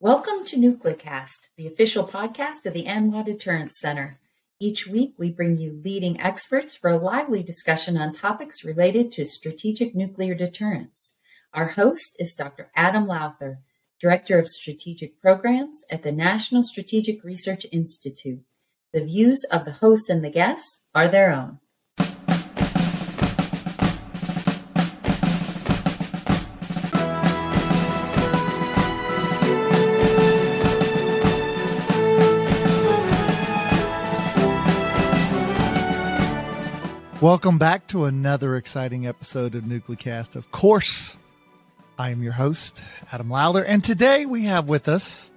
Welcome to NucleCast, the official podcast of the ANWA Deterrence Center. Each week, we bring you leading experts for a lively discussion on topics related to strategic nuclear deterrence. Our host is Dr. Adam Lowther, Director of Strategic Programs at the National Strategic Research Institute. The views of the hosts and the guests are their own. Welcome back to another exciting episode of NucleCast. Of course, I am your host, Adam Lowther, and today we have with us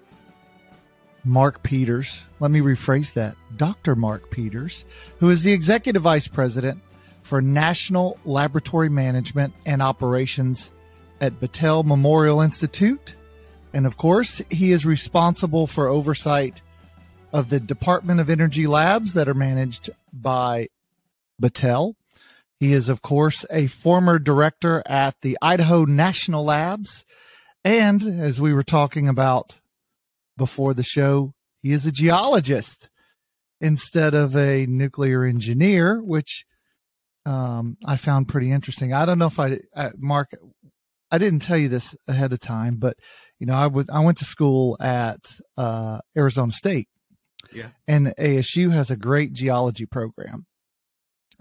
Mark Peters. Let me rephrase that. Dr. Mark Peters, who is the Executive Vice President for National Laboratory Management and Operations at Battelle Memorial Institute. And of course, he is responsible for oversight of the Department of Energy labs that are managed by Battelle. He is, of course, a former director at the Idaho National Labs. And as we were talking about before the show, he is a geologist instead of a nuclear engineer, which um, I found pretty interesting. I don't know if I, uh, Mark, I didn't tell you this ahead of time, but you know, I would I went to school at uh, Arizona State, yeah, and ASU has a great geology program,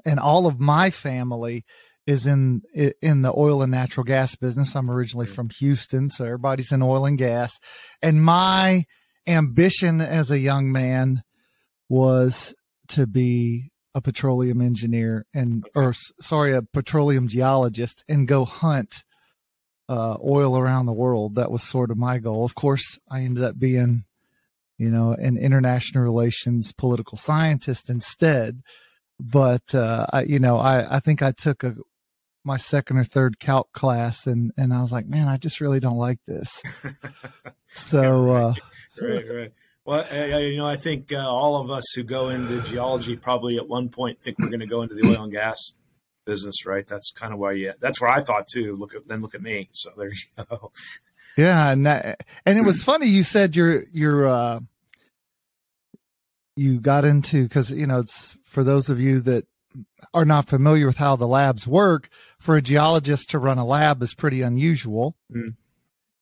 and all of my family is in in the oil and natural gas business. I'm originally from Houston, so everybody's in oil and gas. And my ambition as a young man was to be a petroleum engineer and or sorry, a petroleum geologist and go hunt uh, oil around the world. That was sort of my goal. Of course, I ended up being, you know, an international relations political scientist instead but uh, I, you know, I, I think I took a my second or third calc class, and and I was like, man, I just really don't like this. so, right. Uh, right, right. Well, I, you know, I think uh, all of us who go into geology probably at one point think we're going to go into the oil and gas business, right? That's kind of why you. That's what I thought too. Look at then look at me. So there you go. Yeah, and that, and it was funny. You said your your uh, you got into because you know it's for those of you that are not familiar with how the labs work for a geologist to run a lab is pretty unusual mm.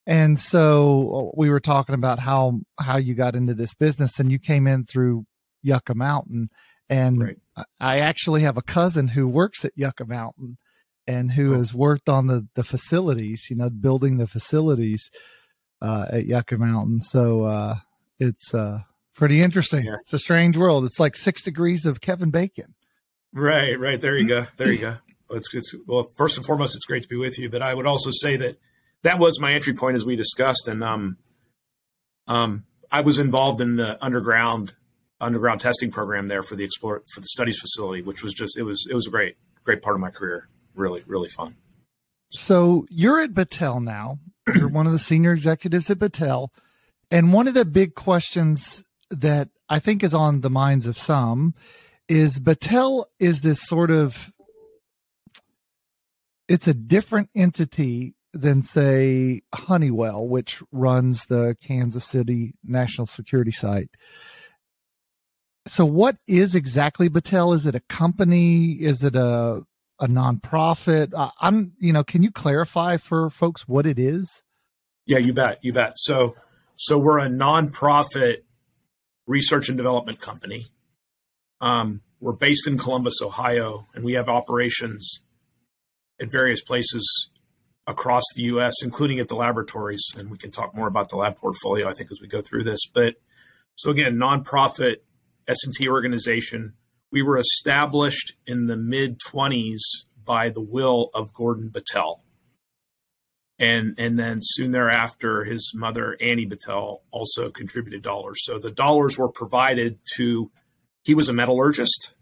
and so uh, we were talking about how how you got into this business and you came in through yucca mountain and right. i actually have a cousin who works at yucca mountain and who oh. has worked on the the facilities you know building the facilities uh, at yucca mountain so uh, it's uh Pretty interesting. Yeah. It's a strange world. It's like six degrees of Kevin Bacon. Right, right. There you go. There you go. Well, it's, it's, well, first and foremost, it's great to be with you. But I would also say that that was my entry point, as we discussed, and um, um, I was involved in the underground underground testing program there for the explore for the studies facility, which was just it was it was a great great part of my career. Really, really fun. So you're at Battelle now. You're one of the senior executives at Battelle, and one of the big questions that I think is on the minds of some is Battelle is this sort of it's a different entity than say Honeywell, which runs the Kansas City National Security Site. So what is exactly Battelle? Is it a company? Is it a a nonprofit? Uh, I'm, you know, can you clarify for folks what it is? Yeah, you bet, you bet. So, so we're a nonprofit research and development company. Um, we're based in Columbus, Ohio, and we have operations at various places across the U.S., including at the laboratories. And we can talk more about the lab portfolio, I think, as we go through this. But so again, nonprofit S&T organization. We were established in the mid 20s by the will of Gordon Battelle and and then soon thereafter his mother Annie Battelle also contributed dollars. So the dollars were provided to he was a metallurgist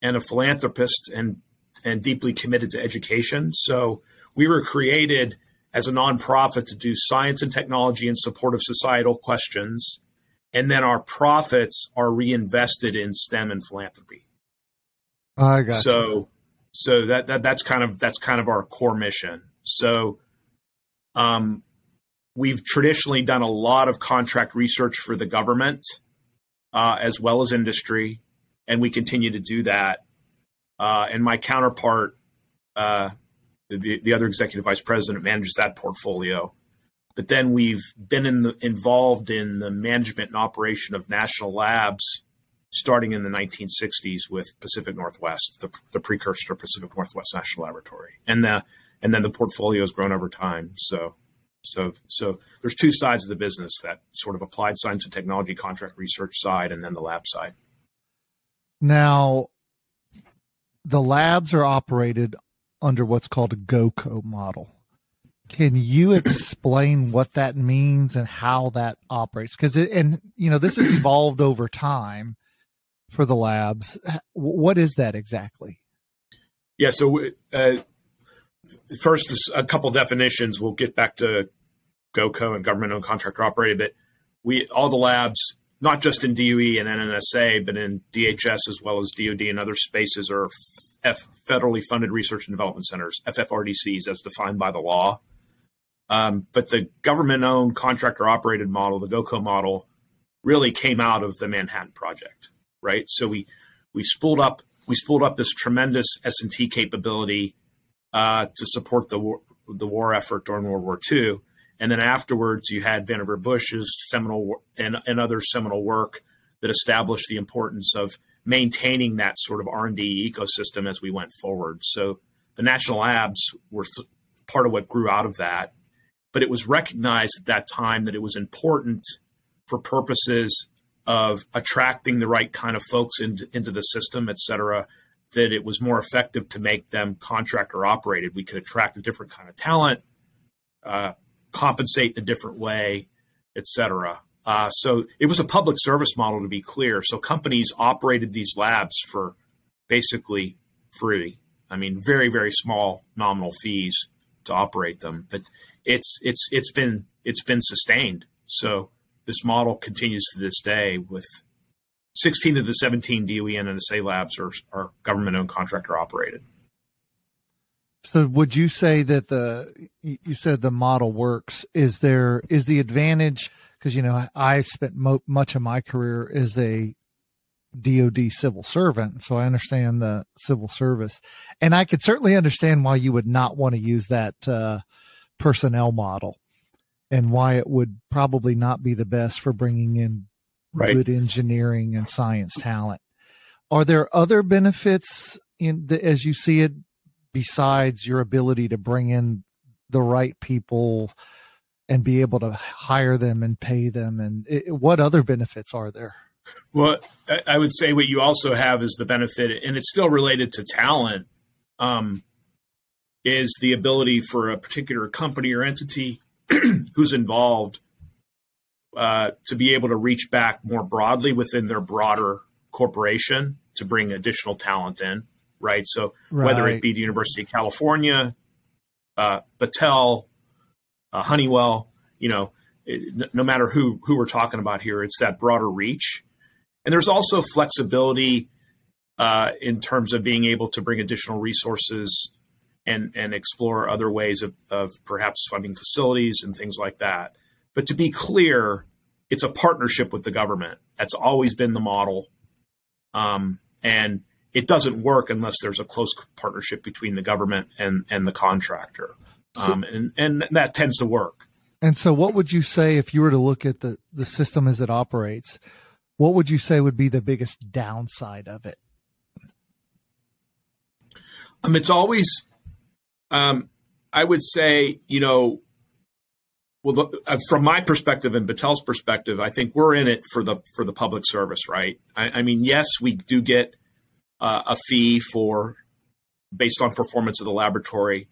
and a philanthropist and and deeply committed to education. So we were created as a nonprofit to do science and technology in support of societal questions. And then our profits are reinvested in STEM and philanthropy. I got so you. so that, that that's kind of that's kind of our core mission. So um, we've traditionally done a lot of contract research for the government uh, as well as industry, and we continue to do that. Uh, and my counterpart, uh, the, the other executive vice president, manages that portfolio. But then we've been in the, involved in the management and operation of national labs starting in the 1960s with Pacific Northwest, the, the precursor to Pacific Northwest National Laboratory, and the and then the portfolio has grown over time. So, so so there's two sides of the business: that sort of applied science and technology contract research side, and then the lab side. Now, the labs are operated under what's called a GOCO model. Can you explain what that means and how that operates? Because and you know this has evolved over time for the labs. What is that exactly? Yeah, so uh, first, a couple definitions. We'll get back to GOCO and government-owned contractor operated, but we all the labs, not just in DOE and NNSA, but in DHS as well as DoD and other spaces, are F- federally funded research and development centers, FFRDCs, as defined by the law. Um, but the government-owned contractor operated model, the GOCO model, really came out of the Manhattan Project right? So we we spooled up we spooled up this tremendous S and T capability uh, to support the war, the war effort during World War II, and then afterwards you had Vannevar Bush's seminal and, and other seminal work that established the importance of maintaining that sort of R and D ecosystem as we went forward. So the national labs were part of what grew out of that, but it was recognized at that time that it was important for purposes of attracting the right kind of folks into, into the system, et cetera, that it was more effective to make them contractor operated. We could attract a different kind of talent, uh, compensate in a different way, et cetera. Uh, so it was a public service model to be clear. So companies operated these labs for basically free. I mean, very very small nominal fees to operate them, but it's it's it's been it's been sustained. So this model continues to this day with 16 of the 17 DOE and NSA labs are, are government owned contractor operated. So would you say that the you said the model works? Is there is the advantage because you know I spent mo- much of my career as a DoD civil servant, so I understand the civil service, and I could certainly understand why you would not want to use that uh, personnel model and why it would probably not be the best for bringing in right. good engineering and science talent. Are there other benefits in the, as you see it besides your ability to bring in the right people and be able to hire them and pay them and it, what other benefits are there? Well, I would say what you also have is the benefit, and it's still related to talent, um, is the ability for a particular company or entity who's involved uh, to be able to reach back more broadly within their broader corporation to bring additional talent in, right? So right. whether it be the University of California, uh, Battelle, uh, Honeywell, you know, it, no matter who who we're talking about here, it's that broader reach. And there's also flexibility uh, in terms of being able to bring additional resources and and explore other ways of, of perhaps funding facilities and things like that. But to be clear, it's a partnership with the government. That's always been the model, um, and it doesn't work unless there's a close partnership between the government and and the contractor, um, and and that tends to work. And so, what would you say if you were to look at the the system as it operates? What would you say would be the biggest downside of it? Um, it's always um, I would say, you know, well, the, uh, from my perspective and Battelle's perspective, I think we're in it for the for the public service, right? I, I mean, yes, we do get uh, a fee for based on performance of the laboratory,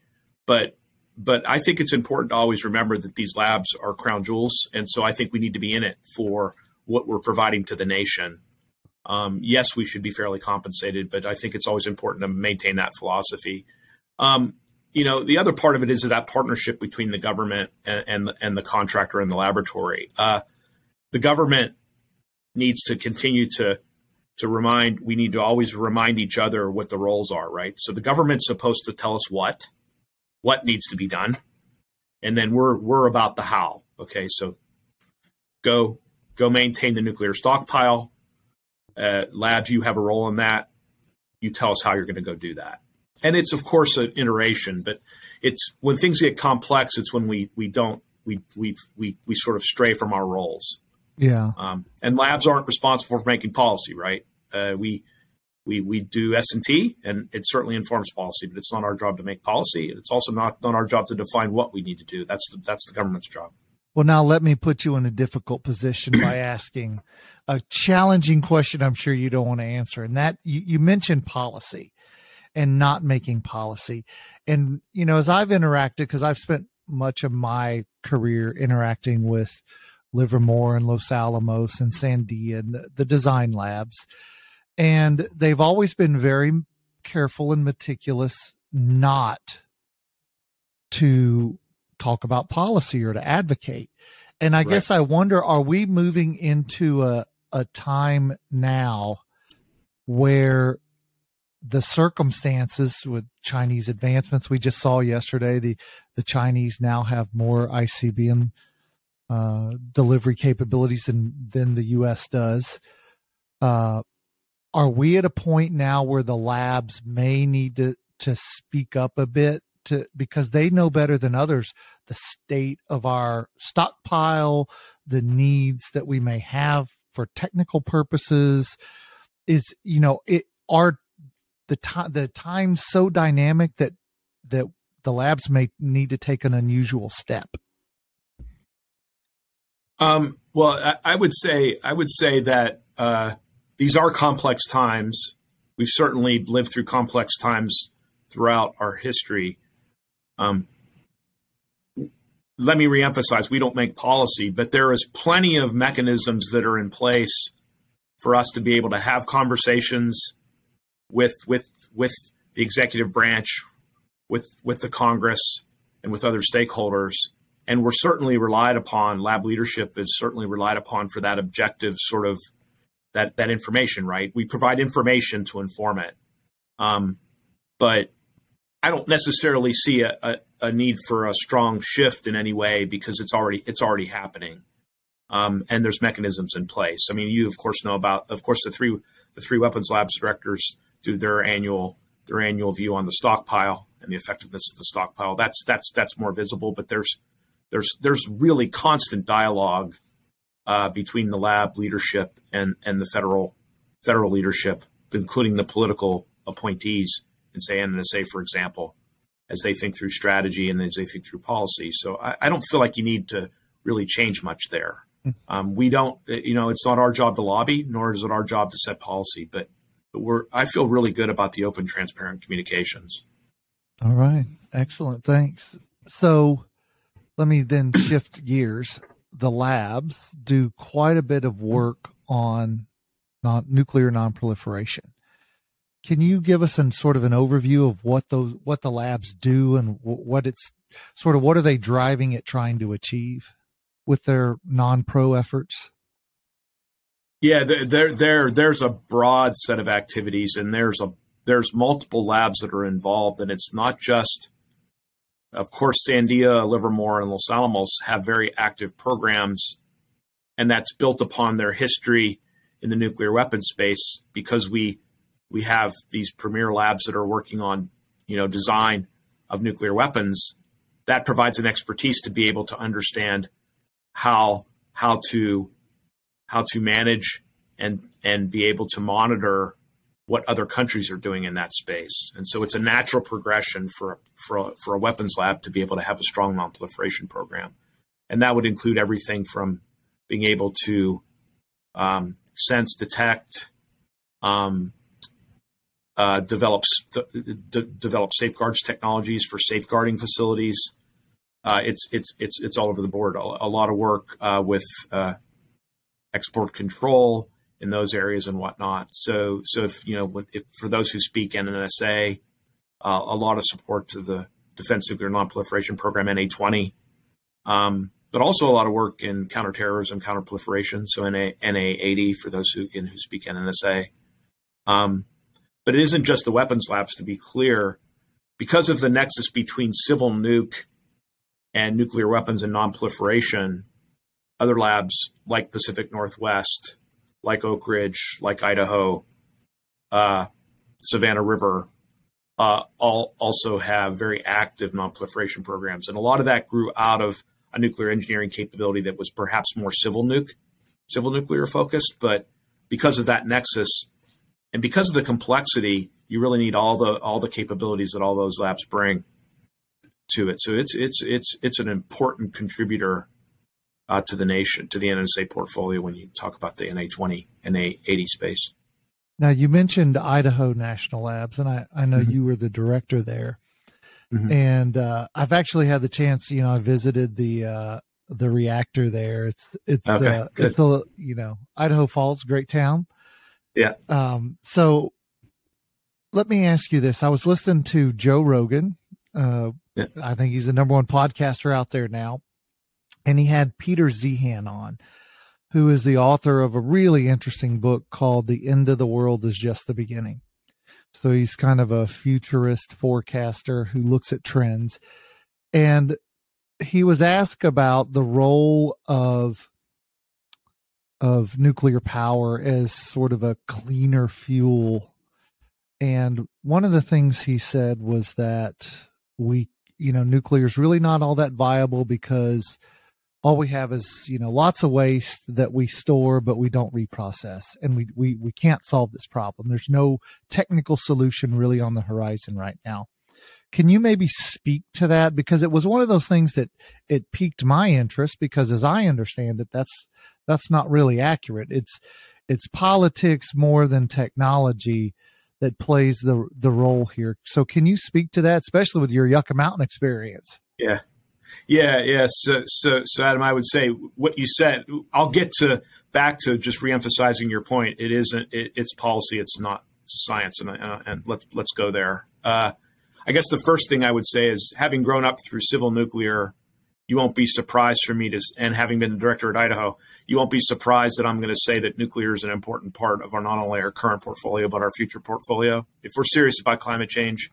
but but I think it's important to always remember that these labs are crown jewels, and so I think we need to be in it for what we're providing to the nation. Um, yes, we should be fairly compensated, but I think it's always important to maintain that philosophy. Um, you know, the other part of it is that partnership between the government and and the, and the contractor and the laboratory. Uh, the government needs to continue to to remind. We need to always remind each other what the roles are, right? So the government's supposed to tell us what what needs to be done, and then we're we're about the how. Okay, so go go maintain the nuclear stockpile. Uh, labs, you have a role in that. You tell us how you're going to go do that. And it's of course an iteration, but it's when things get complex. It's when we we don't we we we we sort of stray from our roles. Yeah. Um, and labs aren't responsible for making policy, right? Uh, we we we do S and T, and it certainly informs policy, but it's not our job to make policy. It's also not not our job to define what we need to do. That's the, that's the government's job. Well, now let me put you in a difficult position by asking a challenging question. I'm sure you don't want to answer, and that you, you mentioned policy and not making policy, and you know as I've interacted because I've spent much of my career interacting with Livermore and Los Alamos and Sandia and the, the design labs and they've always been very careful and meticulous not to talk about policy or to advocate. And I right. guess I wonder are we moving into a, a time now where the circumstances with Chinese advancements we just saw yesterday, the, the Chinese now have more ICBM uh, delivery capabilities than, than the U.S. does. Uh, are we at a point now where the labs may need to to speak up a bit to because they know better than others the state of our stockpile the needs that we may have for technical purposes is you know it are the time the time so dynamic that that the labs may need to take an unusual step um, well I, I, would say i would say that uh, these are complex times. We've certainly lived through complex times throughout our history. Um, let me reemphasize we don't make policy, but there is plenty of mechanisms that are in place for us to be able to have conversations with with with the executive branch, with with the Congress, and with other stakeholders. And we're certainly relied upon. Lab leadership is certainly relied upon for that objective sort of that that information, right? We provide information to inform it, um, but I don't necessarily see a, a, a, need for a strong shift in any way because it's already it's already happening, um, and there's mechanisms in place. I mean, you of course know about, of course, the three the three weapons labs directors do their annual their annual view on the stockpile and the effectiveness of the stockpile. That's that's that's more visible, but there's there's there's really constant dialogue uh, between the lab leadership and and the federal federal leadership, including the political appointees and say NNSA, for example, as they think through strategy and as they think through policy. So I, I don't feel like you need to really change much there. Hmm. Um, we don't, you know, it's not our job to lobby, nor is it our job to set policy. But we're I feel really good about the open, transparent communications. All right, excellent, thanks. So let me then shift gears the labs do quite a bit of work on non, nuclear nonproliferation. Can you give us an sort of an overview of what those what the labs do and what it's sort of what are they driving at trying to achieve with their non-pro efforts? Yeah, there there there's a broad set of activities and there's a there's multiple labs that are involved and it's not just of course, Sandia, Livermore, and Los Alamos have very active programs, and that's built upon their history in the nuclear weapons space because we we have these premier labs that are working on you know design of nuclear weapons. That provides an expertise to be able to understand how how to how to manage and and be able to monitor what other countries are doing in that space. And so it's a natural progression for, for, a, for a weapons lab to be able to have a strong nonproliferation program. And that would include everything from being able to um, sense, detect, um, uh, develop, d- develop safeguards technologies for safeguarding facilities. Uh, it's it's it's it's all over the board. A, a lot of work uh, with uh, export control, in those areas and whatnot. So, so if you know, if, for those who speak NNSA, uh, a lot of support to the Defense Nuclear Nonproliferation Program NA20, um, but also a lot of work in counterterrorism, counterproliferation. So NA, NA80 for those who who speak NNSA. Um, but it isn't just the weapons labs. To be clear, because of the nexus between civil nuke and nuclear weapons and nonproliferation, other labs like Pacific Northwest, like Oak Ridge, like Idaho, uh, Savannah River, uh, all also have very active non-proliferation programs, and a lot of that grew out of a nuclear engineering capability that was perhaps more civil nuke, civil nuclear focused, but because of that nexus and because of the complexity, you really need all the all the capabilities that all those labs bring to it. So it's it's it's it's an important contributor uh, to the nation, to the NNSA portfolio when you talk about the NA20 and NA80 space. Now you mentioned Idaho National Labs, and I I know mm-hmm. you were the director there, mm-hmm. and uh, I've actually had the chance. You know, I visited the uh, the reactor there. It's it's okay, uh, it's a you know Idaho Falls, great town. Yeah. Um. So let me ask you this: I was listening to Joe Rogan. Uh, yeah. I think he's the number one podcaster out there now, and he had Peter Zeihan on, who is the author of a really interesting book called "The End of the World Is Just the Beginning." So he's kind of a futurist forecaster who looks at trends. And he was asked about the role of of nuclear power as sort of a cleaner fuel and one of the things he said was that we you know nuclear is really not all that viable because all we have is you know lots of waste that we store but we don't reprocess and we we, we can't solve this problem there's no technical solution really on the horizon right now can you maybe speak to that? Because it was one of those things that it piqued my interest because as I understand it, that's that's not really accurate. It's it's politics more than technology that plays the the role here. So can you speak to that, especially with your Yucca Mountain experience? Yeah. Yeah, yeah. So, so, so, Adam, I would say what you said. I'll get to back to just reemphasizing your point. It isn't. It, it's policy. It's not science, and uh, and let's let's go there. Uh, I guess the first thing I would say is having grown up through civil nuclear, you won't be surprised for me to, and having been the director at Idaho, you won't be surprised that I'm going to say that nuclear is an important part of our not only our current portfolio but our future portfolio. If we're serious about climate change,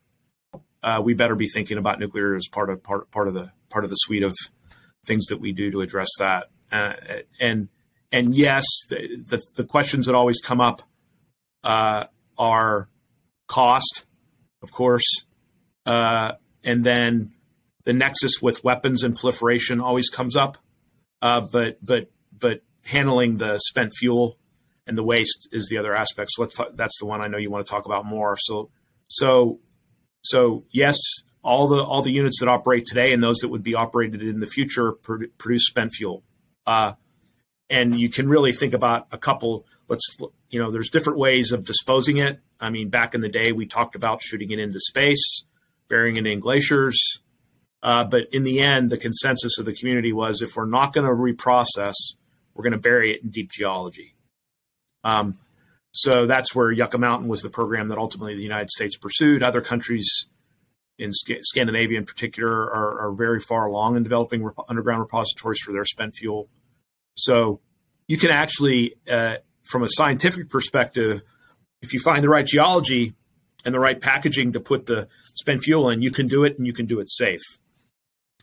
uh, we better be thinking about nuclear as part of part part of the part of the suite of things that we do to address that. Uh, and and yes, the, the, the questions that always come up uh, are cost, of course, uh, and then the nexus with weapons and proliferation always comes up. Uh, but but but handling the spent fuel and the waste is the other aspect. So let's talk, that's the one I know you want to talk about more. So so so yes, all the all the units that operate today and those that would be operated in the future produce spent fuel. Uh, and you can really think about a couple. Let's you know, there's different ways of disposing it. I mean, back in the day, we talked about shooting it into space burying it in glaciers. Uh, but in the end, the consensus of the community was if we're not going to reprocess, we're going to bury it in deep geology. Um, so that's where Yucca Mountain was the program that ultimately the United States pursued. Other countries in Sc- Scandinavia, in particular, are, are, very far along in developing rep- underground repositories for their spent fuel. So you can actually, uh, from a scientific perspective, if you find the right geology, and the right packaging to put the spent fuel in, you can do it and you can do it safe.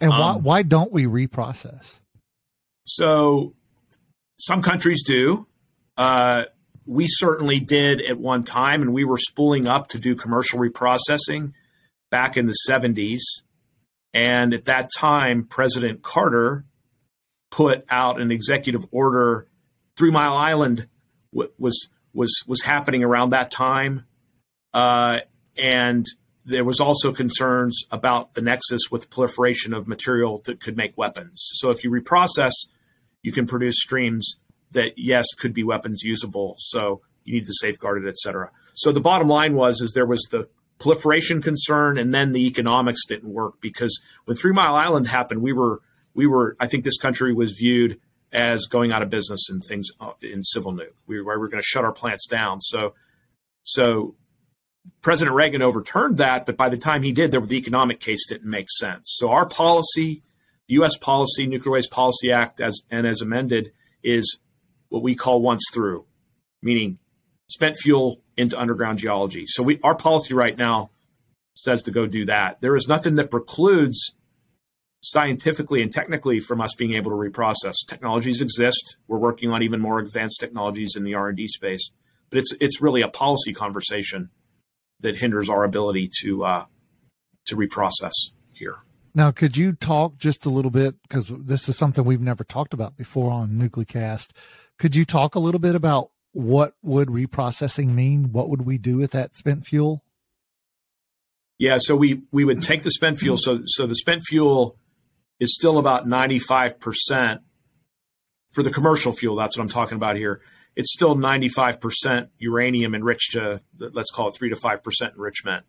And why, um, why don't we reprocess? So some countries do. Uh, we certainly did at one time, and we were spooling up to do commercial reprocessing back in the 70s. And at that time, President Carter put out an executive order. Three Mile Island was was was happening around that time. Uh, and there was also concerns about the nexus with proliferation of material that could make weapons. So if you reprocess, you can produce streams that yes could be weapons usable. So you need to safeguard it, et cetera. So the bottom line was is there was the proliferation concern, and then the economics didn't work because when Three Mile Island happened, we were we were I think this country was viewed as going out of business in things uh, in civil nuke. We were, we were going to shut our plants down. So so President Reagan overturned that, but by the time he did, the economic case didn't make sense. So our policy, U.S. policy, Nuclear Waste Policy Act, as and as amended, is what we call once through, meaning spent fuel into underground geology. So we our policy right now says to go do that. There is nothing that precludes scientifically and technically from us being able to reprocess. Technologies exist. We're working on even more advanced technologies in the R&D space, but it's it's really a policy conversation that hinders our ability to uh, to reprocess here. Now, could you talk just a little bit because this is something we've never talked about before on NucleCast? Could you talk a little bit about what would reprocessing mean? What would we do with that spent fuel? Yeah, so we we would take the spent fuel. So so the spent fuel is still about ninety five percent for the commercial fuel. That's what I'm talking about here. It's still ninety five percent uranium enriched to let's call it three to five percent enrichment,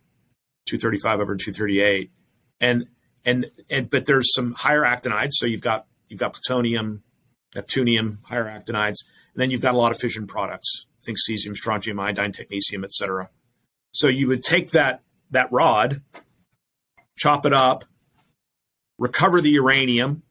two thirty five over two thirty eight, and and and but there's some higher actinides. So you've got you've got plutonium, neptunium, higher actinides, and then you've got a lot of fission products. Think cesium, strontium, iodine, technetium, etc. So you would take that that rod, chop it up, recover the uranium.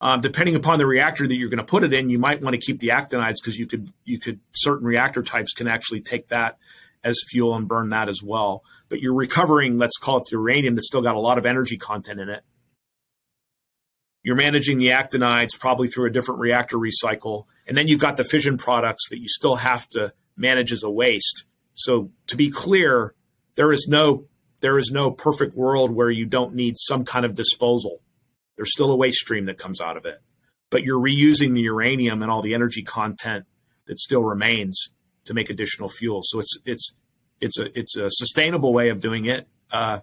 Um, depending upon the reactor that you're going to put it in, you might want to keep the actinides because you could you could certain reactor types can actually take that as fuel and burn that as well. But you're recovering, let's call it the uranium that's still got a lot of energy content in it. You're managing the actinides probably through a different reactor recycle, and then you've got the fission products that you still have to manage as a waste. So to be clear, there is no there is no perfect world where you don't need some kind of disposal. There's still a waste stream that comes out of it. But you're reusing the uranium and all the energy content that still remains to make additional fuel. So it's it's it's a it's a sustainable way of doing it. Uh,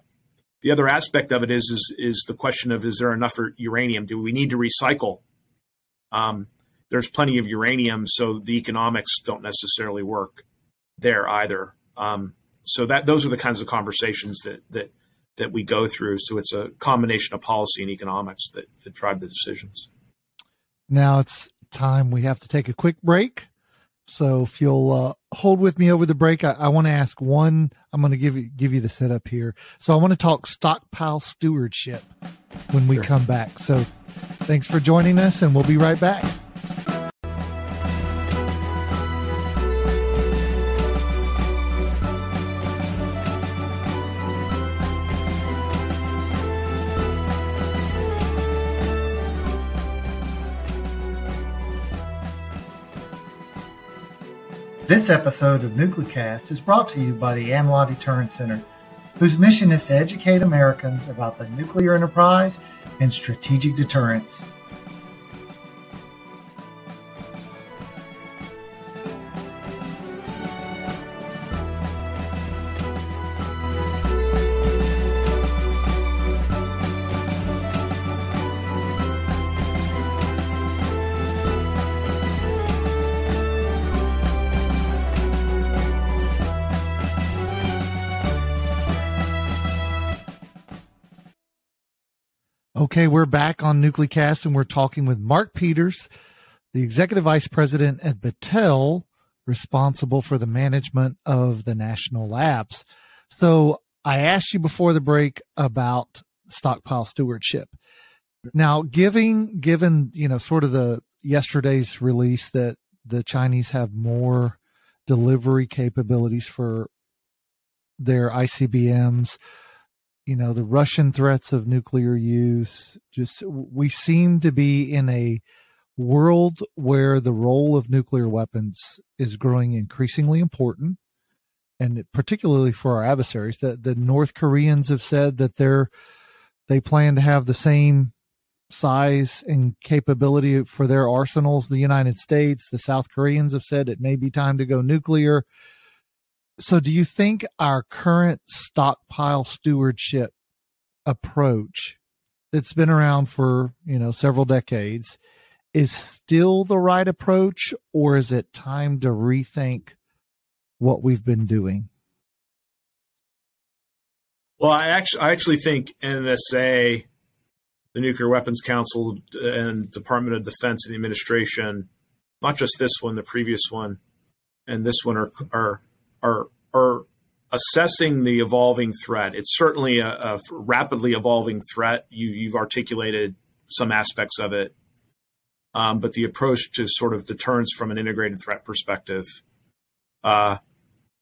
the other aspect of it is is is the question of is there enough uranium? Do we need to recycle? Um, there's plenty of uranium, so the economics don't necessarily work there either. Um, so that those are the kinds of conversations that that that we go through. So it's a combination of policy and economics that, that drive the decisions. Now it's time we have to take a quick break. So if you'll uh, hold with me over the break, I, I want to ask one. I'm going to give you give you the setup here. So I want to talk stockpile stewardship when we sure. come back. So thanks for joining us, and we'll be right back. This episode of NucleCast is brought to you by the ANWA Deterrence Center, whose mission is to educate Americans about the nuclear enterprise and strategic deterrence. Okay, we're back on NucleCast and we're talking with Mark Peters, the Executive Vice President at Battelle, responsible for the management of the national labs. So I asked you before the break about stockpile stewardship. Now, giving given you know sort of the yesterday's release that the Chinese have more delivery capabilities for their ICBMs you know, the Russian threats of nuclear use. Just we seem to be in a world where the role of nuclear weapons is growing increasingly important, and particularly for our adversaries. The the North Koreans have said that they're they plan to have the same size and capability for their arsenals the United States. The South Koreans have said it may be time to go nuclear. So, do you think our current stockpile stewardship approach that's been around for, you know, several decades is still the right approach, or is it time to rethink what we've been doing? Well, I actually, I actually think NSA, the Nuclear Weapons Council, and Department of Defense and the administration, not just this one, the previous one, and this one are are are are assessing the evolving threat. It's certainly a, a rapidly evolving threat. You, you've articulated some aspects of it, um, but the approach to sort of deterrence from an integrated threat perspective. Uh,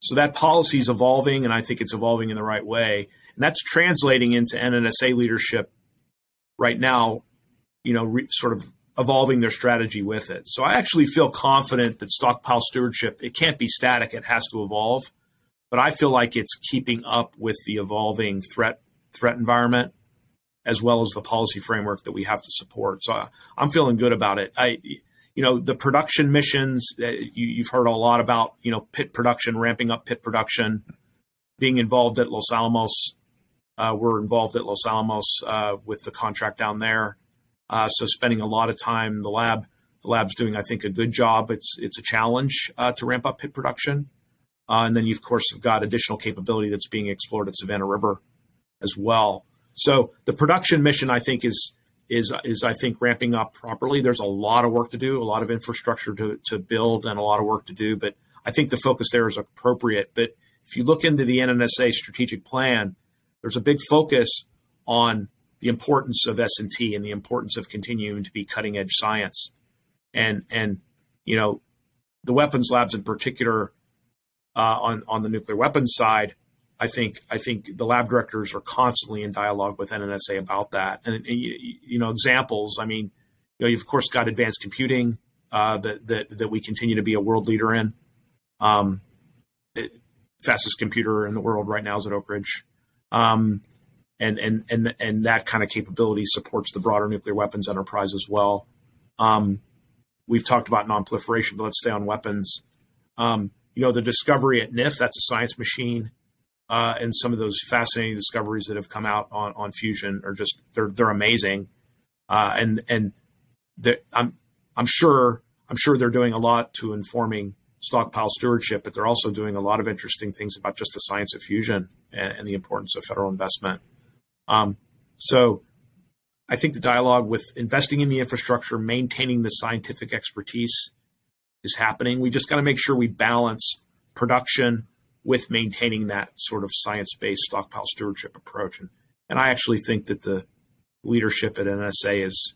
so that policy is evolving, and I think it's evolving in the right way. And that's translating into NNSA leadership right now, you know, re, sort of evolving their strategy with it. So I actually feel confident that stockpile stewardship it can't be static; it has to evolve. But I feel like it's keeping up with the evolving threat threat environment as well as the policy framework that we have to support. So I, am feeling good about it. I, you know, the production missions uh, you, have heard a lot about. You know, pit production, ramping up pit production, being involved at Los Alamos. Uh, we're involved at Los Alamos uh, with the contract down there. Uh, so spending a lot of time. The lab, the lab's doing, I think, a good job. It's it's a challenge uh, to ramp up pit production, uh, and then you of course have got additional capability that's being explored at Savannah River as well. So the production mission, I think, is is is I think ramping up properly. There's a lot of work to do, a lot of infrastructure to to build, and a lot of work to do. But I think the focus there is appropriate. But if you look into the NNSA strategic plan, there's a big focus on the importance of S and T and the importance of continuing to be cutting edge science, and and you know the weapons labs in particular uh, on on the nuclear weapons side I think I think the lab directors are constantly in dialogue with NNSA about that. And, and you, you, know, examples. I mean, you know, you've of course got advanced computing uh, that that that we continue to be a world leader in. Um, it, fastest computer in the world right now is at Oak Ridge, um, and and and and that kind of capability supports the broader nuclear weapons enterprise as well. Um, we've talked about nonproliferation, but let's stay on weapons. Um, you know, the discovery at NIF, that's a science machine uh, and some of those fascinating discoveries that have come out on, on fusion are just they're they're amazing, uh, and and I'm I'm sure I'm sure they're doing a lot to informing stockpile stewardship, but they're also doing a lot of interesting things about just the science of fusion and, and the importance of federal investment. Um, so I think the dialogue with investing in the infrastructure, maintaining the scientific expertise is happening. We just got to make sure we balance production with maintaining that sort of science-based stockpile stewardship approach. And and I actually think that the leadership at NSA is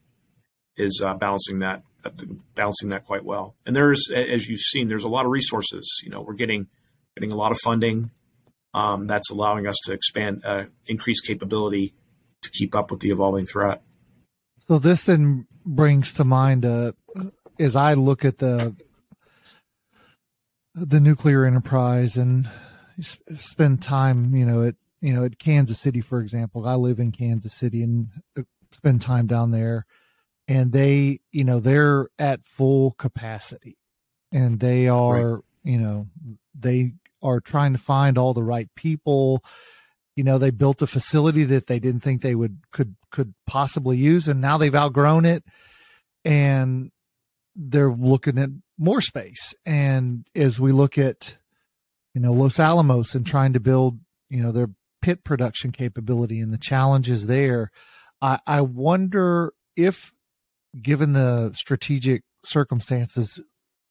is uh, balancing that uh, balancing that quite well. And there's, as you've seen, there's a lot of resources. You know, we're getting getting a lot of funding um, that's allowing us to expand, uh, increase capability to keep up with the evolving threat. So this then brings to mind, uh, as I look at the the nuclear enterprise and spend time, you know, at you know at Kansas City, for example. I live in Kansas City and uh, spend time down there, and they, you know, they're at full capacity, and they are, right. you know, they are trying to find all the right people. You know, they built a facility that they didn't think they would could could possibly use, and now they've outgrown it, and they're looking at more space. And as we look at, you know, Los Alamos and trying to build, you know, their pit production capability and the challenges there, I, I wonder if, given the strategic circumstances,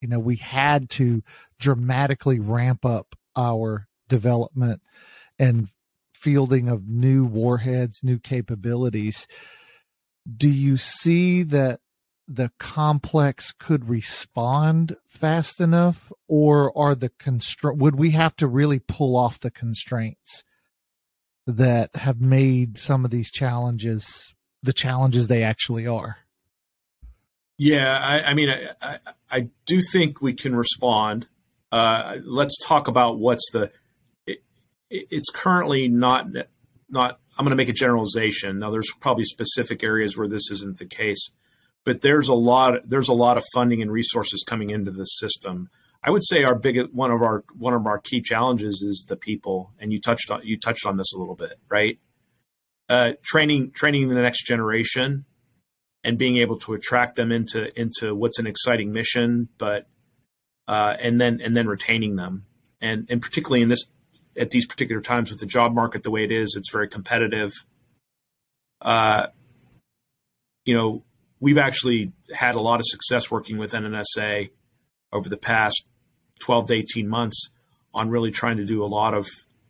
you know, we had to dramatically ramp up our development and fielding of new warheads, new capabilities. Do you see that the complex could respond fast enough or are the constraint would we have to really pull off the constraints that have made some of these challenges the challenges they actually are yeah i, I mean I, I, I, do think we can respond uh, let's talk about what's the it, it's currently not not i'm going to make a generalization now there's probably specific areas where this isn't the case but there's a lot there's a lot of funding and resources coming into the system. I would say our biggest one of our one of our key challenges is the people, and you touched on you touched on this a little bit, right? Uh, training training the next generation and being able to attract them into into what's an exciting mission, but uh, and then and then retaining them, and and particularly in this at these particular times with the job market the way it is, it's very competitive. Uh, you know, we've actually had a lot of success working with NNSA over the past 12 to 18 months on really trying to do a lot of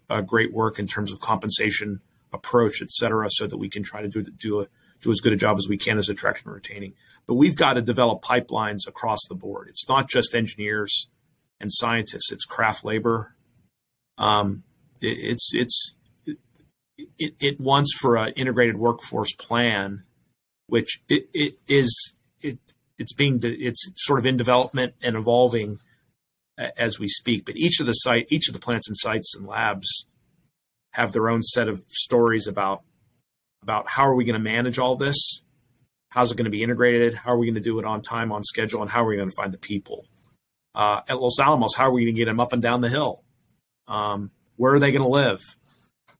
uh, great work in terms of compensation approach, et cetera, so that we can try to do, do, a, do as good a job as we can as attraction and retaining. But we've got to develop pipelines across the board. It's not just engineers and scientists; it's craft labor. Um, it, it's it's it, it wants for an integrated workforce plan which it, it is it it's being it's sort of in development and evolving as we speak. But each of the site, each of the plants and sites and labs have their own set of stories about about how are we going to manage all this, how's it going to be integrated, how are we going to do it on time, on schedule, and how are we going to find the people. Uh, at Los Alamos, how are we going to get them up and down the hill? Um, where are they going to live?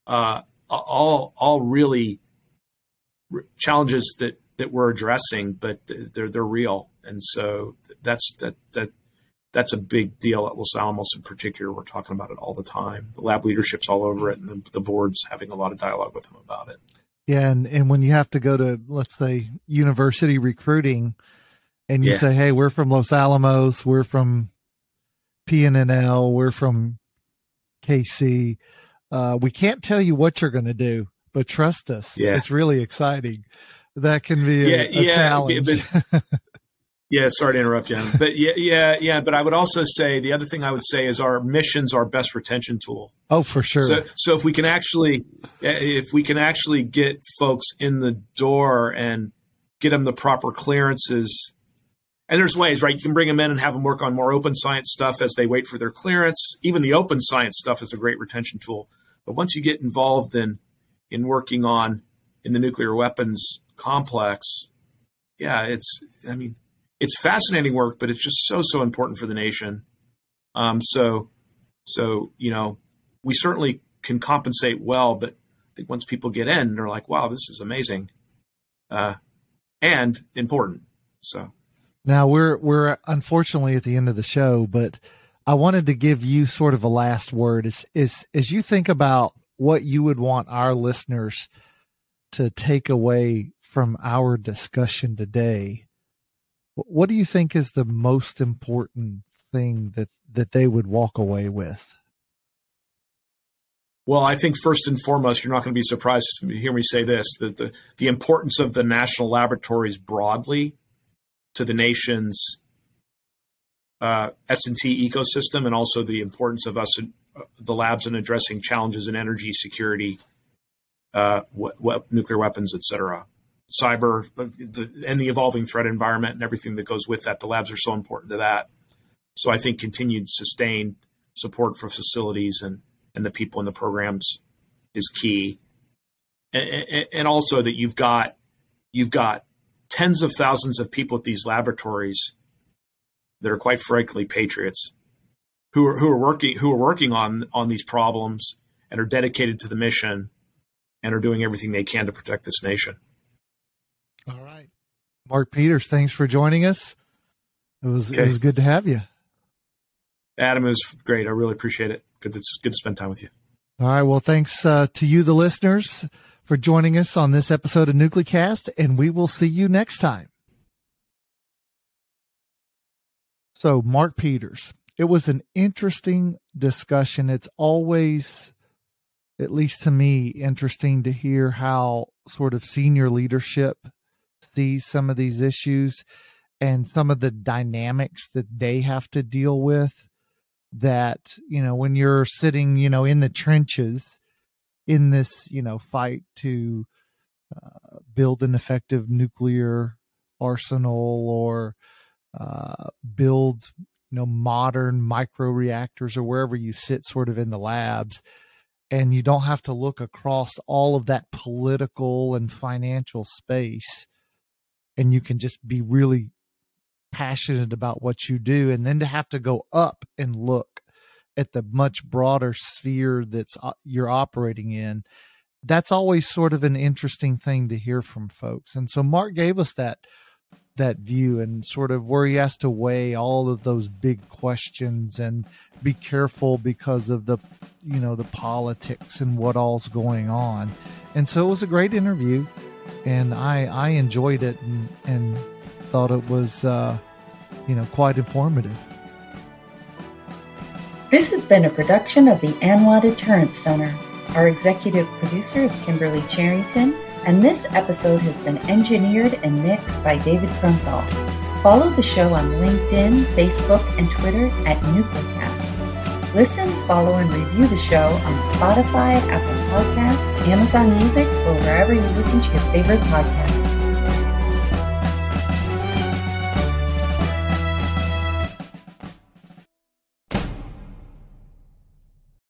Uh, all all really challenges that that we're addressing, but they're they're real, and so that's that that that's a big deal at Los Alamos in particular. We're talking about it all the time. The lab leadership's all over it, and the, the board's having a lot of dialogue with them about it. Yeah, and and when you have to go to let's say university recruiting, and you yeah. say, "Hey, we're from Los Alamos, we're from PNNL, we're from KC," uh, we can't tell you what you're going to do, but trust us. Yeah. It's really exciting. That can be a, yeah, a yeah, challenge. yeah, sorry to interrupt you, but yeah, yeah, yeah. But I would also say the other thing I would say is our missions our best retention tool. Oh, for sure. So, so if we can actually, eh, if we can actually get folks in the door and get them the proper clearances, and there's ways, right? You can bring them in and have them work on more open science stuff as they wait for their clearance. Even the open science stuff is a great retention tool. But once you get involved in in working on in the nuclear weapons complex, yeah, it's I mean, it's fascinating work, but it's just so so important for the nation. Um, so so you know, we certainly can compensate well, but I think once people get in, they're like, wow, this is amazing, uh, and important. So now we're we're unfortunately at the end of the show, but I wanted to give you sort of a last word is is as you think about what you would want our listeners to take away from our discussion today. What do you think is the most important thing that that they would walk away with? Well, I think first and foremost, you're not going to be surprised to hear me say this: that the the importance of the national laboratories broadly to the nation's uh, S&T ecosystem and also the importance of us, uh, the labs, in addressing challenges in energy security, uh, nuclear weapons, et cetera, cyber, the, and the evolving threat environment and everything that goes with that. The labs are so important to that. So I think continued sustained support for facilities and, and the people in the programs is key. And, and also that you've got you've got tens of thousands of people at these laboratories that are quite frankly patriots who are who are working who are working on on these problems and are dedicated to the mission and are doing everything they can to protect this nation. All right. Mark Peters, thanks for joining us. It was it was good to have you. Adam, was great. I really appreciate it. Good to, good to spend time with you. All right. Well, thanks uh, to you, the listeners, for joining us on this episode of NucleCast, and we will see you next time. So, Mark Peters, it was an interesting discussion. It's always, at least to me, interesting to hear how sort of senior leadership sees some of these issues and some of the dynamics that they have to deal with. That, you know, when you're sitting, you know, in the trenches in this, you know, fight to uh, build an effective nuclear arsenal or, uh, build you know modern micro reactors or wherever you sit sort of in the labs and you don't have to look across all of that political and financial space and you can just be really passionate about what you do and then to have to go up and look at the much broader sphere that's uh, you're operating in that's always sort of an interesting thing to hear from folks. And so mark gave us that that view and sort of where he has to weigh all of those big questions and be careful because of the you know the politics and what all's going on. And so it was a great interview and i i enjoyed it and, and thought it was uh you know quite informative this has been a production of the anwa deterrence center our executive producer is kimberly charrington and this episode has been engineered and mixed by David Krumthal. Follow the show on LinkedIn, Facebook, and Twitter at NucleCast. Listen, follow, and review the show on Spotify, Apple Podcasts, Amazon Music, or wherever you listen to your favorite podcasts.